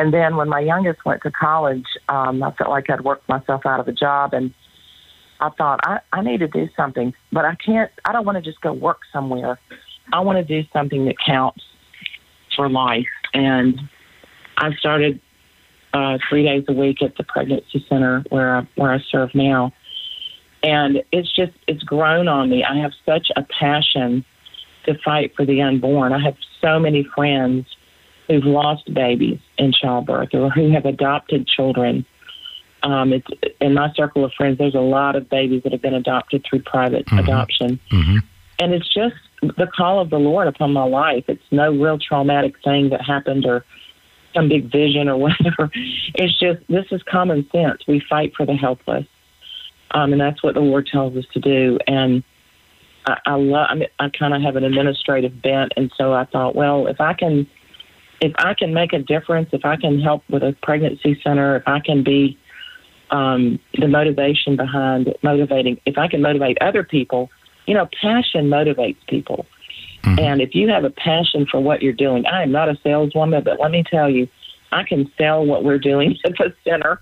And then when my youngest went to college, um, I felt like I'd worked myself out of a job. And I thought, I, I need to do something, but I can't, I don't want to just go work somewhere. I want to do something that counts for life. And I started uh, three days a week at the pregnancy center where I, where I serve now. And it's just, it's grown on me. I have such a passion to fight for the unborn. I have so many friends who've lost babies in childbirth or who have adopted children. Um, it's in my circle of friends. There's a lot of babies that have been adopted through private mm-hmm. adoption, mm-hmm. and it's just the call of the Lord upon my life. It's no real traumatic thing that happened or some big vision or *laughs* whatever. It's just this is common sense. We fight for the helpless, um, and that's what the Lord tells us to do. And I, I love. I, mean, I kind of have an administrative bent, and so I thought, well, if I can, if I can make a difference, if I can help with a pregnancy center, if I can be um, the motivation behind motivating, if I can motivate other people, you know, passion motivates people. Mm-hmm. And if you have a passion for what you're doing, I am not a saleswoman, but let me tell you, I can sell what we're doing *laughs* at the center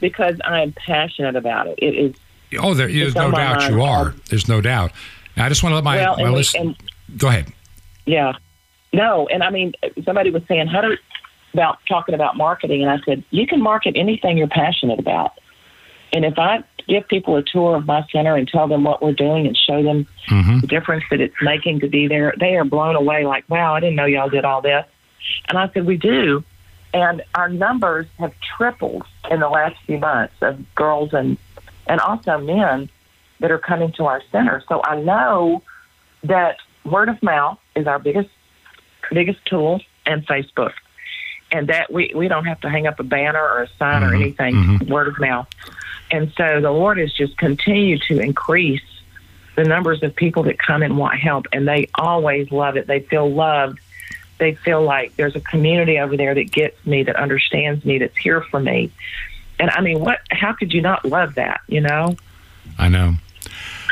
because I am passionate about it. It is. Oh, there is no doubt you are. There's no doubt. I just want to let my, well, my listen. Go ahead. Yeah. No, and I mean, somebody was saying, how do about talking about marketing, and I said, you can market anything you're passionate about. And if I give people a tour of my center and tell them what we're doing and show them mm-hmm. the difference that it's making to be there, they are blown away. Like, wow, I didn't know y'all did all this. And I said, we do. And our numbers have tripled in the last few months of girls and and also men that are coming to our center. So I know that word of mouth is our biggest biggest tool and Facebook. And that we, we don't have to hang up a banner or a sign mm-hmm. or anything, mm-hmm. word of mouth. And so the Lord has just continued to increase the numbers of people that come and want help and they always love it. They feel loved. They feel like there's a community over there that gets me, that understands me, that's here for me. And I mean, what how could you not love that, you know? I know.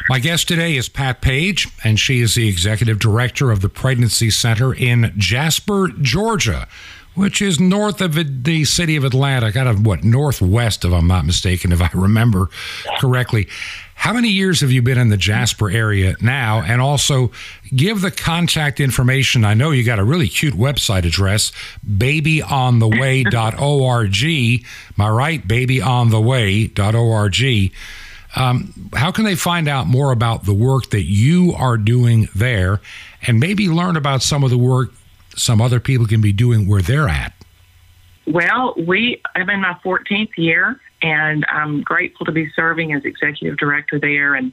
My guest today is Pat Page, and she is the executive director of the Pregnancy Center in Jasper, Georgia, which is north of the city of Atlanta, kind of what, northwest, if I'm not mistaken, if I remember correctly. How many years have you been in the Jasper area now? And also give the contact information. I know you got a really cute website address, babyontheway.org. Am I right? Babyontheway.org. Um, how can they find out more about the work that you are doing there and maybe learn about some of the work some other people can be doing where they're at? Well, we I'm in my 14th year, and I'm grateful to be serving as executive director there and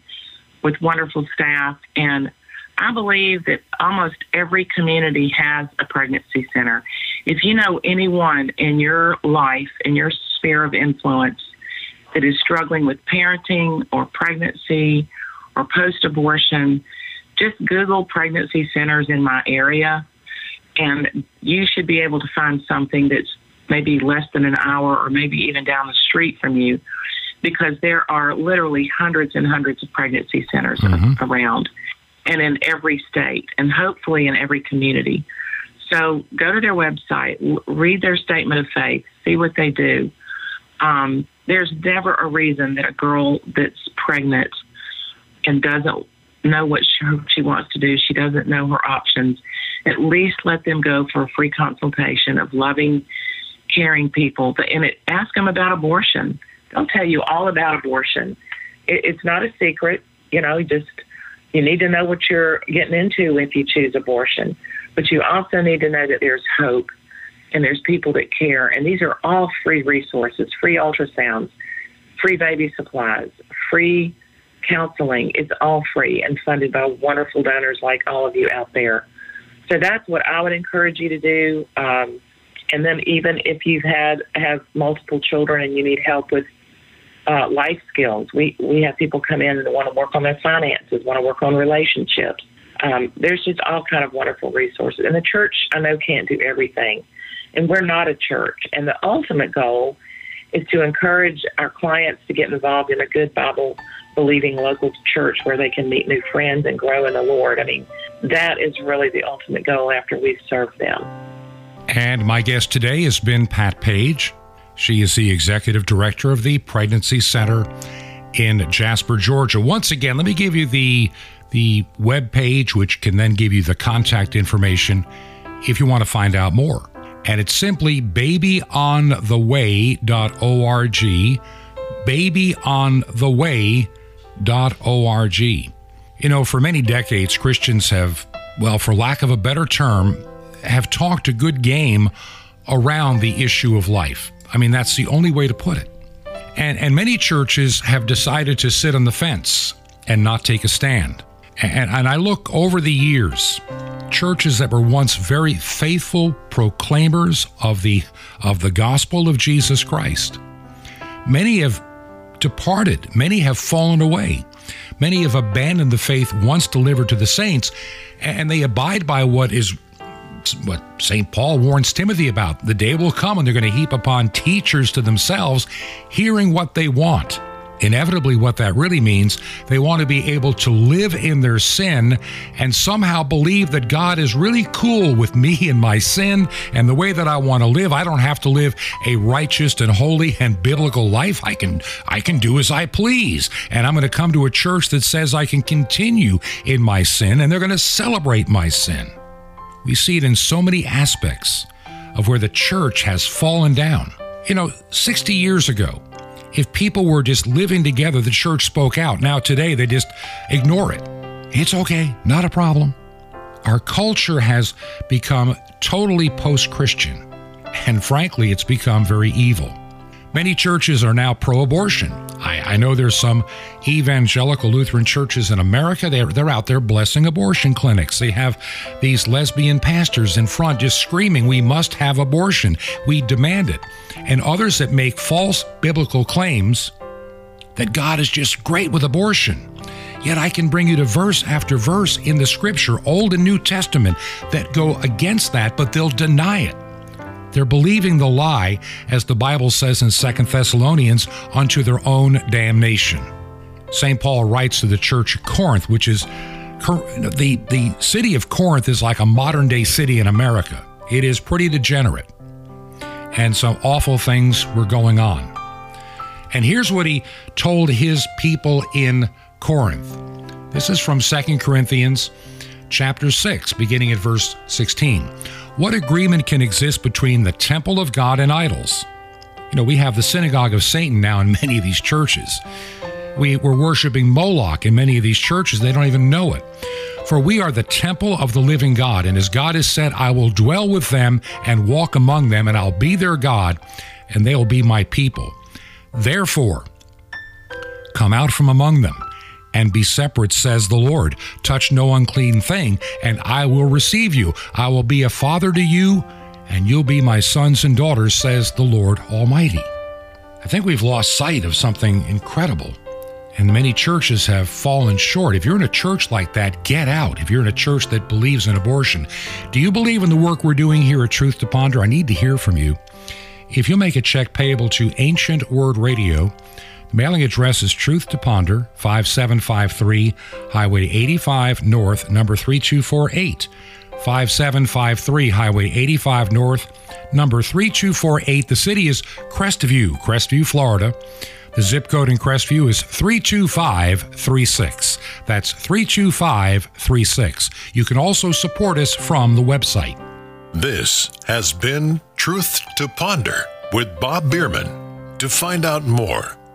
with wonderful staff. And I believe that almost every community has a pregnancy center. If you know anyone in your life, in your sphere of influence, that is struggling with parenting or pregnancy or post abortion, just Google pregnancy centers in my area, and you should be able to find something that's maybe less than an hour or maybe even down the street from you because there are literally hundreds and hundreds of pregnancy centers mm-hmm. around and in every state and hopefully in every community. So go to their website, read their statement of faith, see what they do. Um, there's never a reason that a girl that's pregnant and doesn't know what she, wants to do, she doesn't know her options, at least let them go for a free consultation of loving, caring people. And it, ask them about abortion. They'll tell you all about abortion. It, it's not a secret. You know, just you need to know what you're getting into if you choose abortion. But you also need to know that there's hope and there's people that care. And these are all free resources free ultrasounds, free baby supplies, free counseling. It's all free and funded by wonderful donors like all of you out there. So that's what I would encourage you to do. Um, and then even if you've had have multiple children and you need help with uh, life skills, we we have people come in and want to work on their finances, want to work on relationships. Um, there's just all kind of wonderful resources. And the church, I know, can't do everything and we're not a church. And the ultimate goal is to encourage our clients to get involved in a good Bible believing local church where they can meet new friends and grow in the Lord. I mean, that is really the ultimate goal after we've served them. And my guest today has been Pat Page. She is the executive director of the Pregnancy Center in Jasper, Georgia. Once again, let me give you the the web page, which can then give you the contact information if you want to find out more. And it's simply babyontheway.org, babyontheway.org. You know, for many decades, Christians have, well, for lack of a better term, have talked a good game around the issue of life. I mean, that's the only way to put it. And, and many churches have decided to sit on the fence and not take a stand. And, and I look over the years, churches that were once very faithful proclaimers of the, of the gospel of Jesus Christ, many have departed, many have fallen away. Many have abandoned the faith once delivered to the saints, and they abide by what is what St. Paul warns Timothy about. The day will come and they're going to heap upon teachers to themselves, hearing what they want. Inevitably, what that really means, they want to be able to live in their sin and somehow believe that God is really cool with me and my sin and the way that I want to live. I don't have to live a righteous and holy and biblical life. I can I can do as I please. And I'm going to come to a church that says I can continue in my sin and they're going to celebrate my sin. We see it in so many aspects of where the church has fallen down. You know, 60 years ago, if people were just living together, the church spoke out. Now, today, they just ignore it. It's okay, not a problem. Our culture has become totally post Christian, and frankly, it's become very evil. Many churches are now pro abortion. I, I, know there's some evangelical Lutheran churches in America. They're, they're out there blessing abortion clinics. They have these lesbian pastors in front just screaming, We must have abortion. We demand it. And others that make false biblical claims that God is just great with abortion. Yet I can bring you to verse after verse in the scripture, Old and New Testament, that go against that, but they'll deny it. They're believing the lie, as the Bible says in 2 Thessalonians, unto their own damnation. St. Paul writes to the church of Corinth, which is the, the city of Corinth is like a modern day city in America. It is pretty degenerate. And some awful things were going on. And here's what he told his people in Corinth. This is from 2 Corinthians chapter 6, beginning at verse 16. What agreement can exist between the temple of God and idols? You know, we have the synagogue of Satan now in *laughs* many of these churches. We, we're worshiping Moloch in many of these churches. They don't even know it. For we are the temple of the living God, and as God has said, I will dwell with them and walk among them, and I'll be their God, and they will be my people. Therefore, come out from among them and be separate, says the Lord. Touch no unclean thing, and I will receive you. I will be a father to you, and you'll be my sons and daughters, says the Lord Almighty. I think we've lost sight of something incredible. And many churches have fallen short. If you're in a church like that, get out. If you're in a church that believes in abortion, do you believe in the work we're doing here at Truth to Ponder? I need to hear from you. If you make a check payable to Ancient Word Radio, Mailing address is Truth to Ponder, 5753 Highway 85 North, number 3248. 5753 Highway 85 North, number 3248. The city is Crestview, Crestview, Florida. The zip code in Crestview is 32536. That's 32536. You can also support us from the website. This has been Truth to Ponder with Bob Bierman. To find out more,